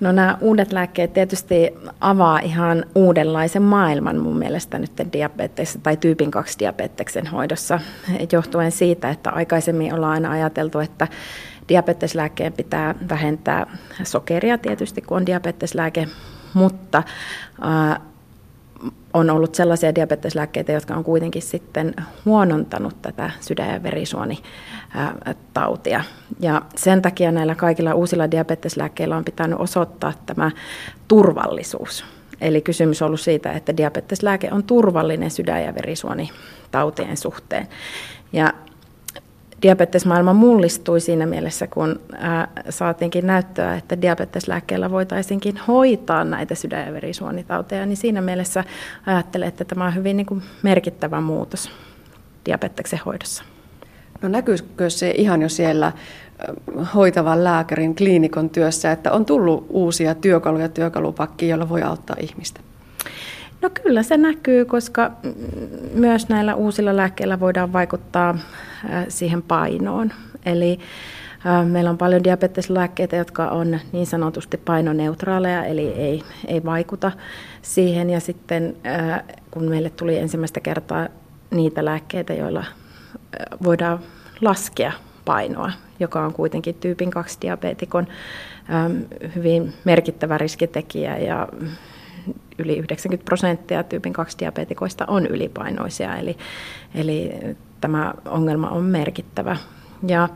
No nämä uudet lääkkeet tietysti avaa ihan uudenlaisen maailman mun mielestä nyt diabetes tai tyypin 2 diabeteksen hoidossa. Johtuen siitä, että aikaisemmin ollaan aina ajateltu, että diabeteslääkkeen pitää vähentää sokeria tietysti, kun on diabeteslääke, mutta on ollut sellaisia diabeteslääkkeitä, jotka on kuitenkin sitten huonontanut tätä sydän- ja verisuonitautia. Ja sen takia näillä kaikilla uusilla diabeteslääkkeillä on pitänyt osoittaa tämä turvallisuus. Eli kysymys on ollut siitä, että diabeteslääke on turvallinen sydän- ja verisuonitautien suhteen. Ja diabetesmaailma mullistui siinä mielessä, kun saatiinkin näyttöä, että diabeteslääkkeellä voitaisiinkin hoitaa näitä sydän- ja verisuonitauteja, niin siinä mielessä ajattelen, että tämä on hyvin niin kuin merkittävä muutos diabeteksen hoidossa. No näkyykö se ihan jo siellä hoitavan lääkärin kliinikon työssä, että on tullut uusia työkaluja työkalupakkiin, joilla voi auttaa ihmistä? No kyllä se näkyy, koska myös näillä uusilla lääkkeillä voidaan vaikuttaa siihen painoon. Eli Meillä on paljon diabeteslääkkeitä, jotka on niin sanotusti painoneutraaleja, eli ei, ei vaikuta siihen. Ja sitten kun meille tuli ensimmäistä kertaa niitä lääkkeitä, joilla voidaan laskea painoa, joka on kuitenkin tyypin 2 diabetikon hyvin merkittävä riskitekijä ja yli 90 prosenttia tyypin 2 diabetikoista on ylipainoisia, eli, eli tämä ongelma on merkittävä. Ja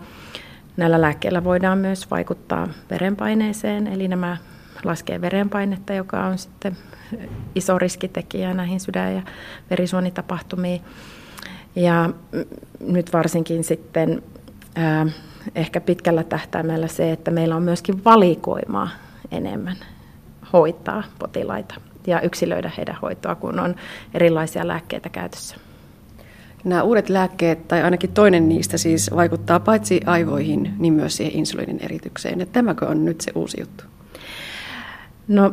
näillä lääkkeillä voidaan myös vaikuttaa verenpaineeseen, eli nämä laskee verenpainetta, joka on sitten iso riskitekijä näihin sydän- ja verisuonitapahtumiin. Ja nyt varsinkin sitten ää, ehkä pitkällä tähtäimellä se, että meillä on myöskin valikoimaa enemmän hoitaa potilaita ja yksilöidä heidän hoitoa, kun on erilaisia lääkkeitä käytössä. Nämä uudet lääkkeet, tai ainakin toinen niistä siis vaikuttaa paitsi aivoihin, niin myös siihen insuliinin eritykseen. Että tämäkö on nyt se uusi juttu? No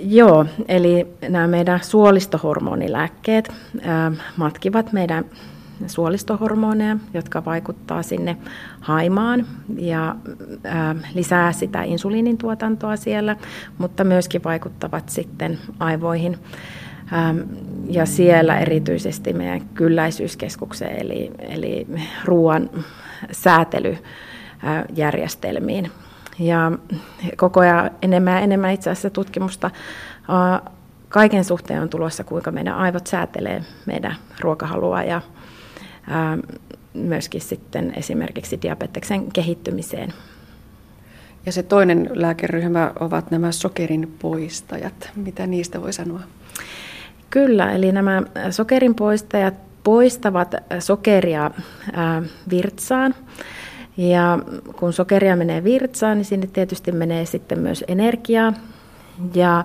joo, eli nämä meidän suolistohormonilääkkeet ää, matkivat meidän suolistohormoneja, jotka vaikuttaa sinne haimaan ja ää, lisää sitä insuliinin tuotantoa siellä, mutta myöskin vaikuttavat sitten aivoihin. Ja siellä erityisesti meidän kylläisyyskeskukseen, eli, eli ruoan säätelyjärjestelmiin. Ja koko ajan enemmän ja enemmän itse asiassa tutkimusta kaiken suhteen on tulossa, kuinka meidän aivot säätelee meidän ruokahalua ja myöskin sitten esimerkiksi diabeteksen kehittymiseen. Ja se toinen lääkeryhmä ovat nämä sokerin poistajat. Mitä niistä voi sanoa? Kyllä, eli nämä sokerin poistajat poistavat sokeria virtsaan. Ja kun sokeria menee virtsaan, niin sinne tietysti menee sitten myös energiaa. Ja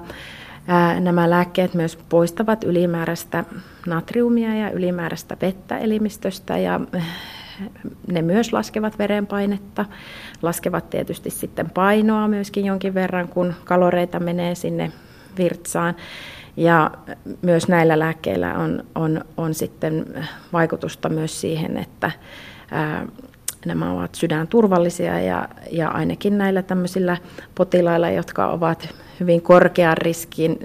nämä lääkkeet myös poistavat ylimääräistä natriumia ja ylimääräistä vettä elimistöstä ja ne myös laskevat verenpainetta, laskevat tietysti sitten painoa myöskin jonkin verran, kun kaloreita menee sinne virtsaan. Ja myös näillä lääkkeillä on, on, on sitten vaikutusta myös siihen, että ää, nämä ovat sydänturvallisia ja, ja ainakin näillä tämmöisillä potilailla, jotka ovat hyvin korkean riskin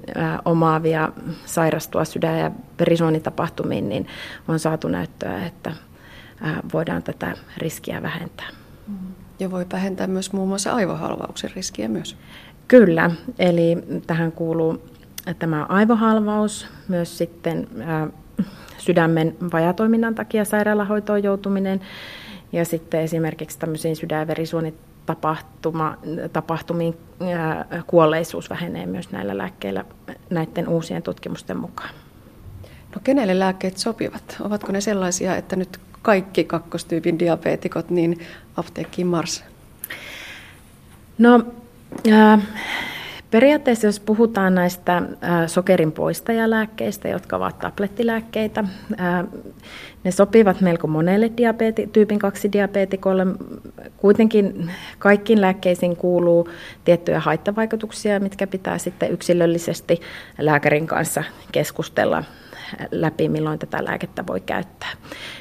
omaavia sairastua sydän- ja verisuonitapahtumiin, niin on saatu näyttöä, että voidaan tätä riskiä vähentää. Ja voi vähentää myös muun muassa aivohalvauksen riskiä myös. Kyllä, eli tähän kuuluu tämä aivohalvaus, myös sitten sydämen vajatoiminnan takia sairaalahoitoon joutuminen ja sitten esimerkiksi tämmöisiin sydän- ja verisuonitapahtumiin kuolleisuus vähenee myös näillä lääkkeillä näiden uusien tutkimusten mukaan. No kenelle lääkkeet sopivat? Ovatko ne sellaisia, että nyt kaikki kakkostyypin diabeetikot, niin apteekkiin mars? No, äh, Periaatteessa jos puhutaan näistä sokerin poistajalääkkeistä, jotka ovat tablettilääkkeitä, ne sopivat melko monelle diabeeti, tyypin 2 diabeetikolle. Kuitenkin kaikkiin lääkkeisiin kuuluu tiettyjä haittavaikutuksia, mitkä pitää sitten yksilöllisesti lääkärin kanssa keskustella läpi, milloin tätä lääkettä voi käyttää.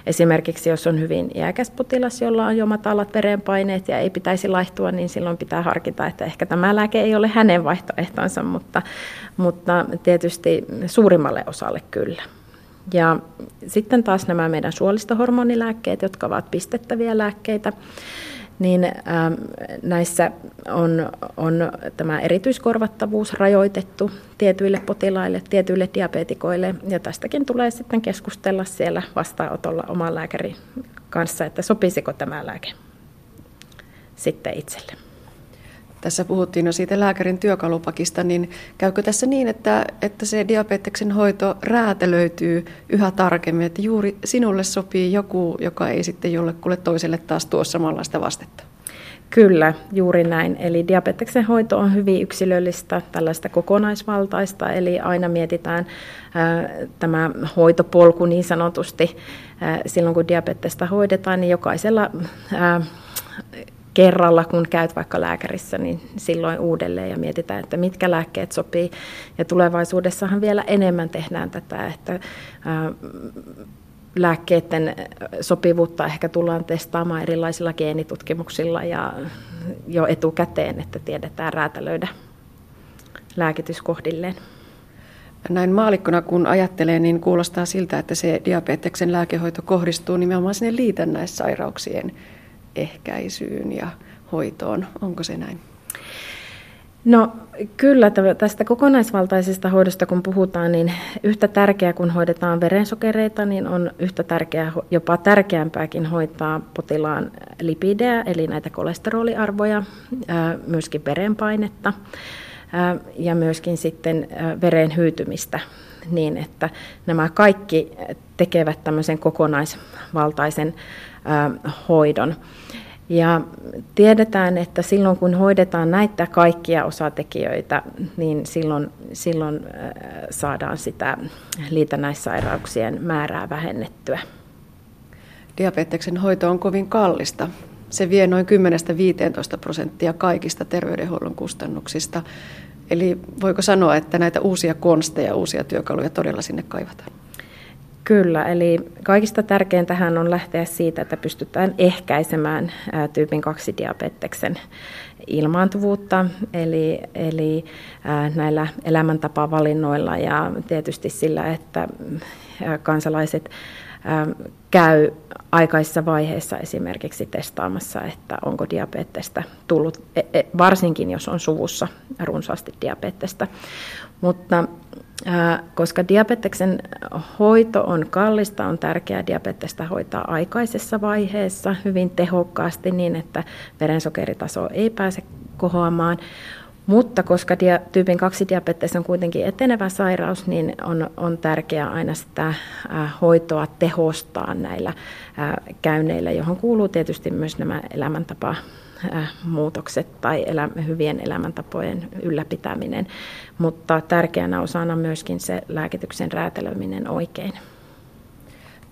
Esimerkiksi jos on hyvin iäkäs potilas, jolla on jo matalat verenpaineet ja ei pitäisi laihtua, niin silloin pitää harkita, että ehkä tämä lääke ei ole hänen vaihtoehtonsa, mutta, mutta tietysti suurimmalle osalle kyllä. Ja sitten taas nämä meidän suolistohormonilääkkeet, jotka ovat pistettäviä lääkkeitä, niin ähm, näissä on, on tämä erityiskorvattavuus rajoitettu tietyille potilaille, tietyille diabetikoille, ja tästäkin tulee sitten keskustella siellä vastaanotolla oman lääkärin kanssa, että sopisiko tämä lääke sitten itselle. Tässä puhuttiin jo siitä lääkärin työkalupakista, niin käykö tässä niin, että, että se diabeteksen hoito räätälöityy yhä tarkemmin, että juuri sinulle sopii joku, joka ei sitten jollekulle toiselle taas tuo samanlaista vastetta? Kyllä, juuri näin. Eli diabeteksen hoito on hyvin yksilöllistä, tällaista kokonaisvaltaista, eli aina mietitään ää, tämä hoitopolku niin sanotusti. Ää, silloin kun diabetesta hoidetaan, niin jokaisella ää, kerralla, kun käyt vaikka lääkärissä, niin silloin uudelleen ja mietitään, että mitkä lääkkeet sopii. Ja tulevaisuudessahan vielä enemmän tehdään tätä, että lääkkeiden sopivuutta ehkä tullaan testaamaan erilaisilla geenitutkimuksilla ja jo etukäteen, että tiedetään räätälöidä lääkityskohdilleen. Näin maalikkona kun ajattelee, niin kuulostaa siltä, että se diabeteksen lääkehoito kohdistuu nimenomaan sinne liitännäissairauksien ehkäisyyn ja hoitoon. Onko se näin? No kyllä, tästä kokonaisvaltaisesta hoidosta kun puhutaan, niin yhtä tärkeää kun hoidetaan verensokereita, niin on yhtä tärkeää, jopa tärkeämpääkin hoitaa potilaan lipidejä, eli näitä kolesteroliarvoja, myöskin verenpainetta ja myöskin sitten veren hyytymistä niin, että nämä kaikki tekevät tämmöisen kokonaisvaltaisen hoidon. Ja tiedetään, että silloin kun hoidetaan näitä kaikkia osatekijöitä, niin silloin, silloin saadaan sitä liitännäissairauksien määrää vähennettyä. Diabeteksen hoito on kovin kallista. Se vie noin 10-15 prosenttia kaikista terveydenhuollon kustannuksista. Eli voiko sanoa, että näitä uusia konsteja, uusia työkaluja todella sinne kaivataan? Kyllä, eli kaikista tärkeintähän on lähteä siitä, että pystytään ehkäisemään tyypin 2 diabeteksen ilmaantuvuutta, eli, eli näillä elämäntapavalinnoilla ja tietysti sillä, että kansalaiset käy aikaisessa vaiheessa esimerkiksi testaamassa, että onko diabetesta tullut, e, e, varsinkin jos on suvussa runsaasti diabetesta. Mutta koska diabeteksen hoito on kallista, on tärkeää diabetesta hoitaa aikaisessa vaiheessa hyvin tehokkaasti niin, että verensokeritaso ei pääse kohoamaan. Mutta koska dia, tyypin 2 diabetes on kuitenkin etenevä sairaus, niin on, on tärkeää aina sitä äh, hoitoa tehostaa näillä äh, käynneillä, johon kuuluu tietysti myös nämä elämäntapa muutokset tai hyvien elämäntapojen ylläpitäminen, mutta tärkeänä osana myöskin se lääkityksen räätälöiminen oikein.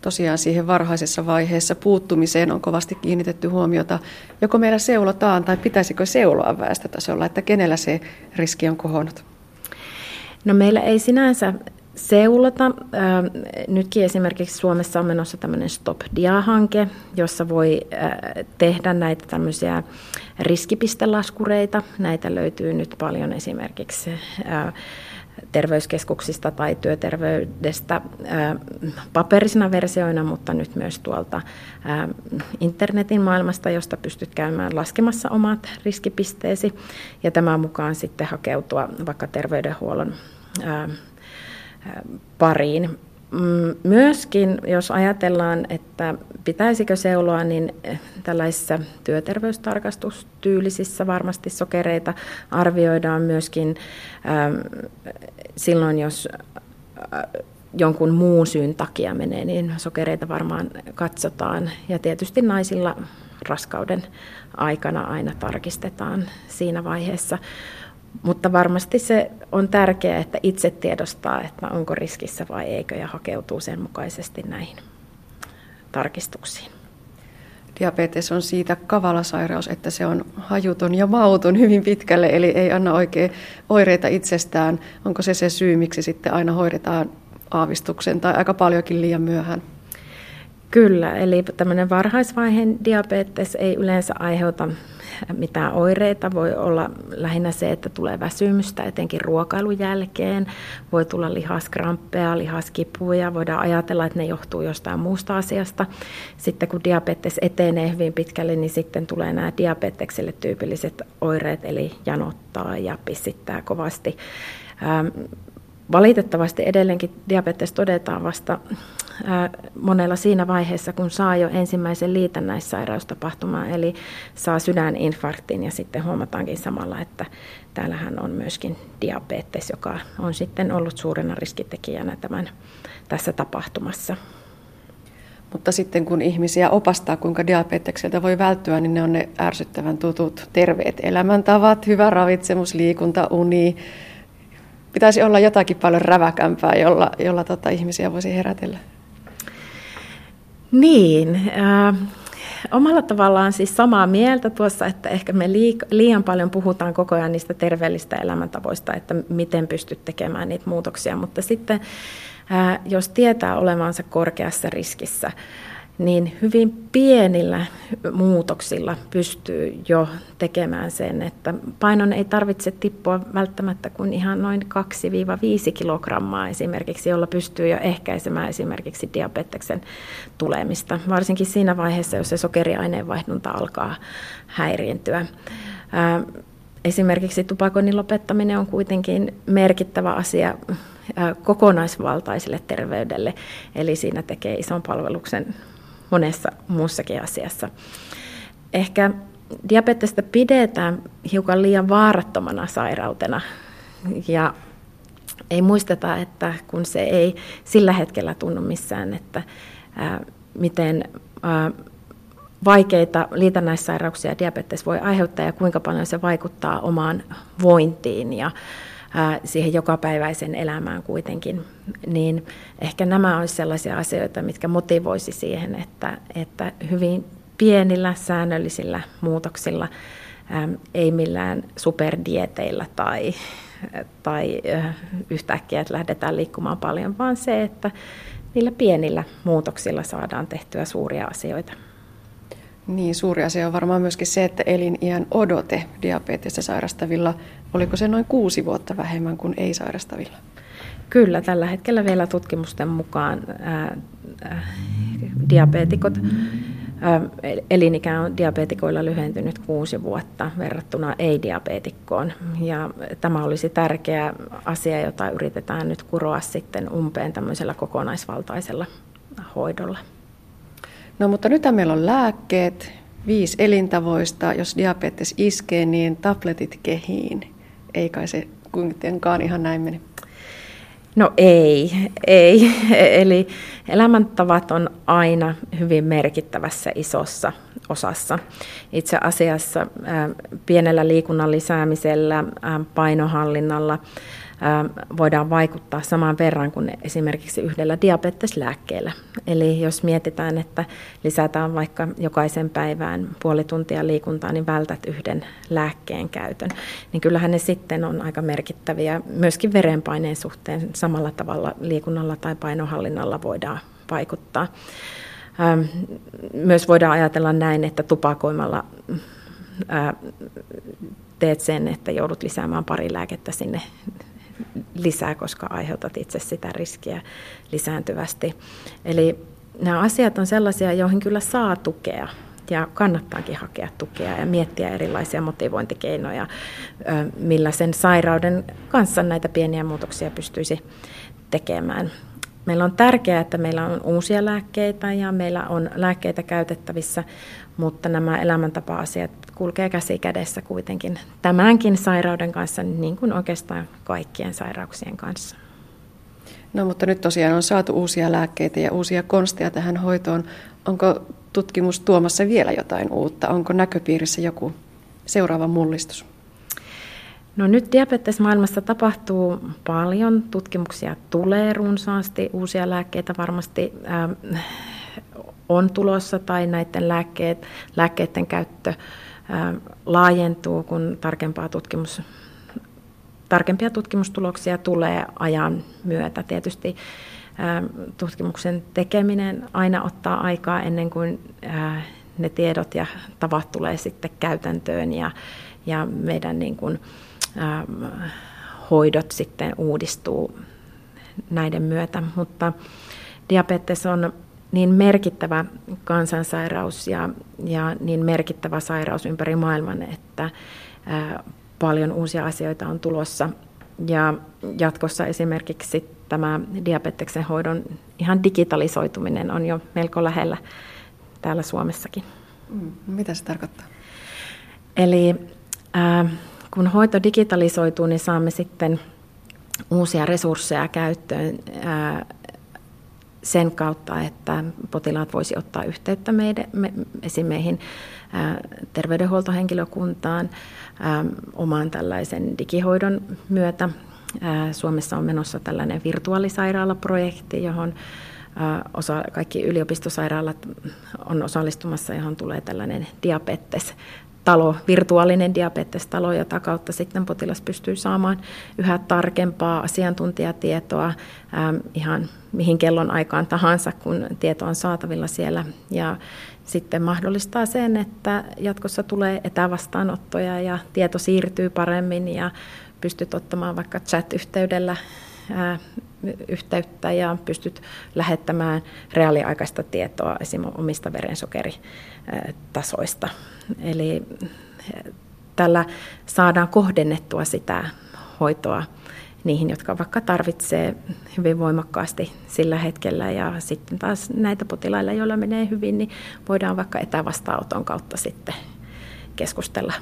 Tosiaan siihen varhaisessa vaiheessa puuttumiseen on kovasti kiinnitetty huomiota. Joko meillä seulotaan tai pitäisikö seuloa väestötasolla, että kenellä se riski on kohonnut? No meillä ei sinänsä seulota. Nytkin esimerkiksi Suomessa on menossa tämmöinen Stop Dia-hanke, jossa voi tehdä näitä tämmöisiä riskipistelaskureita. Näitä löytyy nyt paljon esimerkiksi terveyskeskuksista tai työterveydestä paperisina versioina, mutta nyt myös tuolta internetin maailmasta, josta pystyt käymään laskemassa omat riskipisteesi ja tämän mukaan sitten hakeutua vaikka terveydenhuollon pariin. Mm, myöskin, jos ajatellaan, että pitäisikö seuloa, niin eh, tällaisissa työterveystarkastustyylisissä varmasti sokereita arvioidaan myöskin ähm, silloin, jos äh, jonkun muun syyn takia menee, niin sokereita varmaan katsotaan. Ja tietysti naisilla raskauden aikana aina tarkistetaan siinä vaiheessa. Mutta varmasti se on tärkeää, että itse tiedostaa, että onko riskissä vai eikö ja hakeutuu sen mukaisesti näihin tarkistuksiin. Diabetes on siitä kavala sairaus, että se on hajuton ja mauton hyvin pitkälle, eli ei anna oikein oireita itsestään. Onko se se syy, miksi sitten aina hoidetaan aavistuksen tai aika paljonkin liian myöhään? Kyllä, eli tämmöinen varhaisvaiheen diabetes ei yleensä aiheuta mitään oireita. Voi olla lähinnä se, että tulee väsymystä, etenkin ruokailun jälkeen. Voi tulla lihaskramppeja, lihaskipuja. Voidaan ajatella, että ne johtuu jostain muusta asiasta. Sitten kun diabetes etenee hyvin pitkälle, niin sitten tulee nämä diabetekselle tyypilliset oireet, eli janottaa ja pissittää kovasti. Ähm, valitettavasti edelleenkin diabetes todetaan vasta monella siinä vaiheessa, kun saa jo ensimmäisen liitännäissairaustapahtuman, eli saa sydäninfarktin ja sitten huomataankin samalla, että täällähän on myöskin diabetes, joka on sitten ollut suurena riskitekijänä tämän, tässä tapahtumassa. Mutta sitten kun ihmisiä opastaa, kuinka diabetekselta voi välttyä, niin ne on ne ärsyttävän tutut terveet elämäntavat, hyvä ravitsemus, liikunta, uni. Pitäisi olla jotakin paljon räväkämpää, jolla, jolla tota, ihmisiä voisi herätellä. Niin, äh, omalla tavallaan siis samaa mieltä tuossa, että ehkä me liian paljon puhutaan koko ajan niistä terveellistä elämäntavoista, että miten pystyt tekemään niitä muutoksia, mutta sitten äh, jos tietää olevansa korkeassa riskissä, niin hyvin pienillä muutoksilla pystyy jo tekemään sen, että painon ei tarvitse tippua välttämättä kuin ihan noin 2-5 kilogrammaa esimerkiksi, jolla pystyy jo ehkäisemään esimerkiksi diabeteksen tulemista, varsinkin siinä vaiheessa, jos se sokeriaineenvaihdunta alkaa häiriintyä. Esimerkiksi tupakoinnin lopettaminen on kuitenkin merkittävä asia kokonaisvaltaiselle terveydelle, eli siinä tekee ison palveluksen monessa muussakin asiassa. Ehkä diabetesta pidetään hiukan liian vaarattomana sairautena ja ei muisteta, että kun se ei sillä hetkellä tunnu missään, että ää, miten ää, vaikeita liitännäissairauksia diabetes voi aiheuttaa ja kuinka paljon se vaikuttaa omaan vointiin ja siihen jokapäiväisen elämään kuitenkin, niin ehkä nämä olisi sellaisia asioita, mitkä motivoisi siihen, että, että hyvin pienillä säännöllisillä muutoksilla, ei millään superdieteillä tai, tai yhtäkkiä, että lähdetään liikkumaan paljon, vaan se, että niillä pienillä muutoksilla saadaan tehtyä suuria asioita. Niin, suuri asia on varmaan myöskin se, että eliniän odote diabetesta sairastavilla, oliko se noin kuusi vuotta vähemmän kuin ei-sairastavilla? Kyllä, tällä hetkellä vielä tutkimusten mukaan ää, ää, diabeetikot, ää, elinikä on diabetikoilla lyhentynyt kuusi vuotta verrattuna ei-diabeetikkoon. Ja tämä olisi tärkeä asia, jota yritetään nyt kuroa sitten umpeen tämmöisellä kokonaisvaltaisella hoidolla. No mutta nyt meillä on lääkkeet, viisi elintavoista. Jos diabetes iskee, niin tabletit kehiin. Ei kai se kuitenkaan ihan näin mene. No ei, ei. Eli elämäntavat on aina hyvin merkittävässä isossa osassa. Itse asiassa pienellä liikunnan lisäämisellä, painohallinnalla, voidaan vaikuttaa samaan verran kuin esimerkiksi yhdellä diabeteslääkkeellä. Eli jos mietitään, että lisätään vaikka jokaisen päivään puoli tuntia liikuntaa, niin vältät yhden lääkkeen käytön. Niin kyllähän ne sitten on aika merkittäviä. Myöskin verenpaineen suhteen samalla tavalla liikunnalla tai painohallinnalla voidaan vaikuttaa. Myös voidaan ajatella näin, että tupakoimalla teet sen, että joudut lisäämään pari lääkettä sinne lisää, koska aiheutat itse sitä riskiä lisääntyvästi. Eli nämä asiat on sellaisia, joihin kyllä saa tukea ja kannattaakin hakea tukea ja miettiä erilaisia motivointikeinoja, millä sen sairauden kanssa näitä pieniä muutoksia pystyisi tekemään. Meillä on tärkeää, että meillä on uusia lääkkeitä ja meillä on lääkkeitä käytettävissä, mutta nämä elämäntapa-asiat kulkee käsi kädessä kuitenkin tämänkin sairauden kanssa, niin kuin oikeastaan kaikkien sairauksien kanssa. No mutta nyt tosiaan on saatu uusia lääkkeitä ja uusia konsteja tähän hoitoon. Onko tutkimus tuomassa vielä jotain uutta? Onko näköpiirissä joku seuraava mullistus? No nyt diabetesmaailmassa tapahtuu paljon, tutkimuksia tulee runsaasti, uusia lääkkeitä varmasti äh, on tulossa tai näiden lääkkeet, lääkkeiden käyttö laajentuu, kun tarkempaa tutkimus tarkempia tutkimustuloksia tulee ajan myötä. Tietysti tutkimuksen tekeminen aina ottaa aikaa ennen kuin ne tiedot ja tavat tulee sitten käytäntöön ja, ja meidän niin kuin, hoidot sitten uudistuu näiden myötä. Mutta diabetes on niin merkittävä kansansairaus ja, ja niin merkittävä sairaus ympäri maailman, että ää, paljon uusia asioita on tulossa. Ja jatkossa esimerkiksi tämä diabeteksen hoidon ihan digitalisoituminen on jo melko lähellä täällä Suomessakin. Mm, mitä se tarkoittaa? Eli ää, kun hoito digitalisoituu, niin saamme sitten uusia resursseja käyttöön ää, sen kautta, että potilaat voisi ottaa yhteyttä meidän, me, esim. meihin terveydenhuoltohenkilökuntaan ää, oman tällaisen digihoidon myötä. Suomessa on menossa tällainen virtuaalisairaalaprojekti, johon osa, kaikki yliopistosairaalat on osallistumassa, johon tulee tällainen diabetes talo, virtuaalinen diabetestalo, jota kautta sitten potilas pystyy saamaan yhä tarkempaa asiantuntijatietoa ähm, ihan mihin kellon aikaan tahansa, kun tieto on saatavilla siellä. Ja sitten mahdollistaa sen, että jatkossa tulee etävastaanottoja ja tieto siirtyy paremmin ja pystyt ottamaan vaikka chat-yhteydellä yhteyttä ja pystyt lähettämään reaaliaikaista tietoa esimerkiksi omista verensokeritasoista. Eli tällä saadaan kohdennettua sitä hoitoa niihin, jotka vaikka tarvitsee hyvin voimakkaasti sillä hetkellä. Ja sitten taas näitä potilailla, joilla menee hyvin, niin voidaan vaikka etävastaanoton kautta sitten keskustella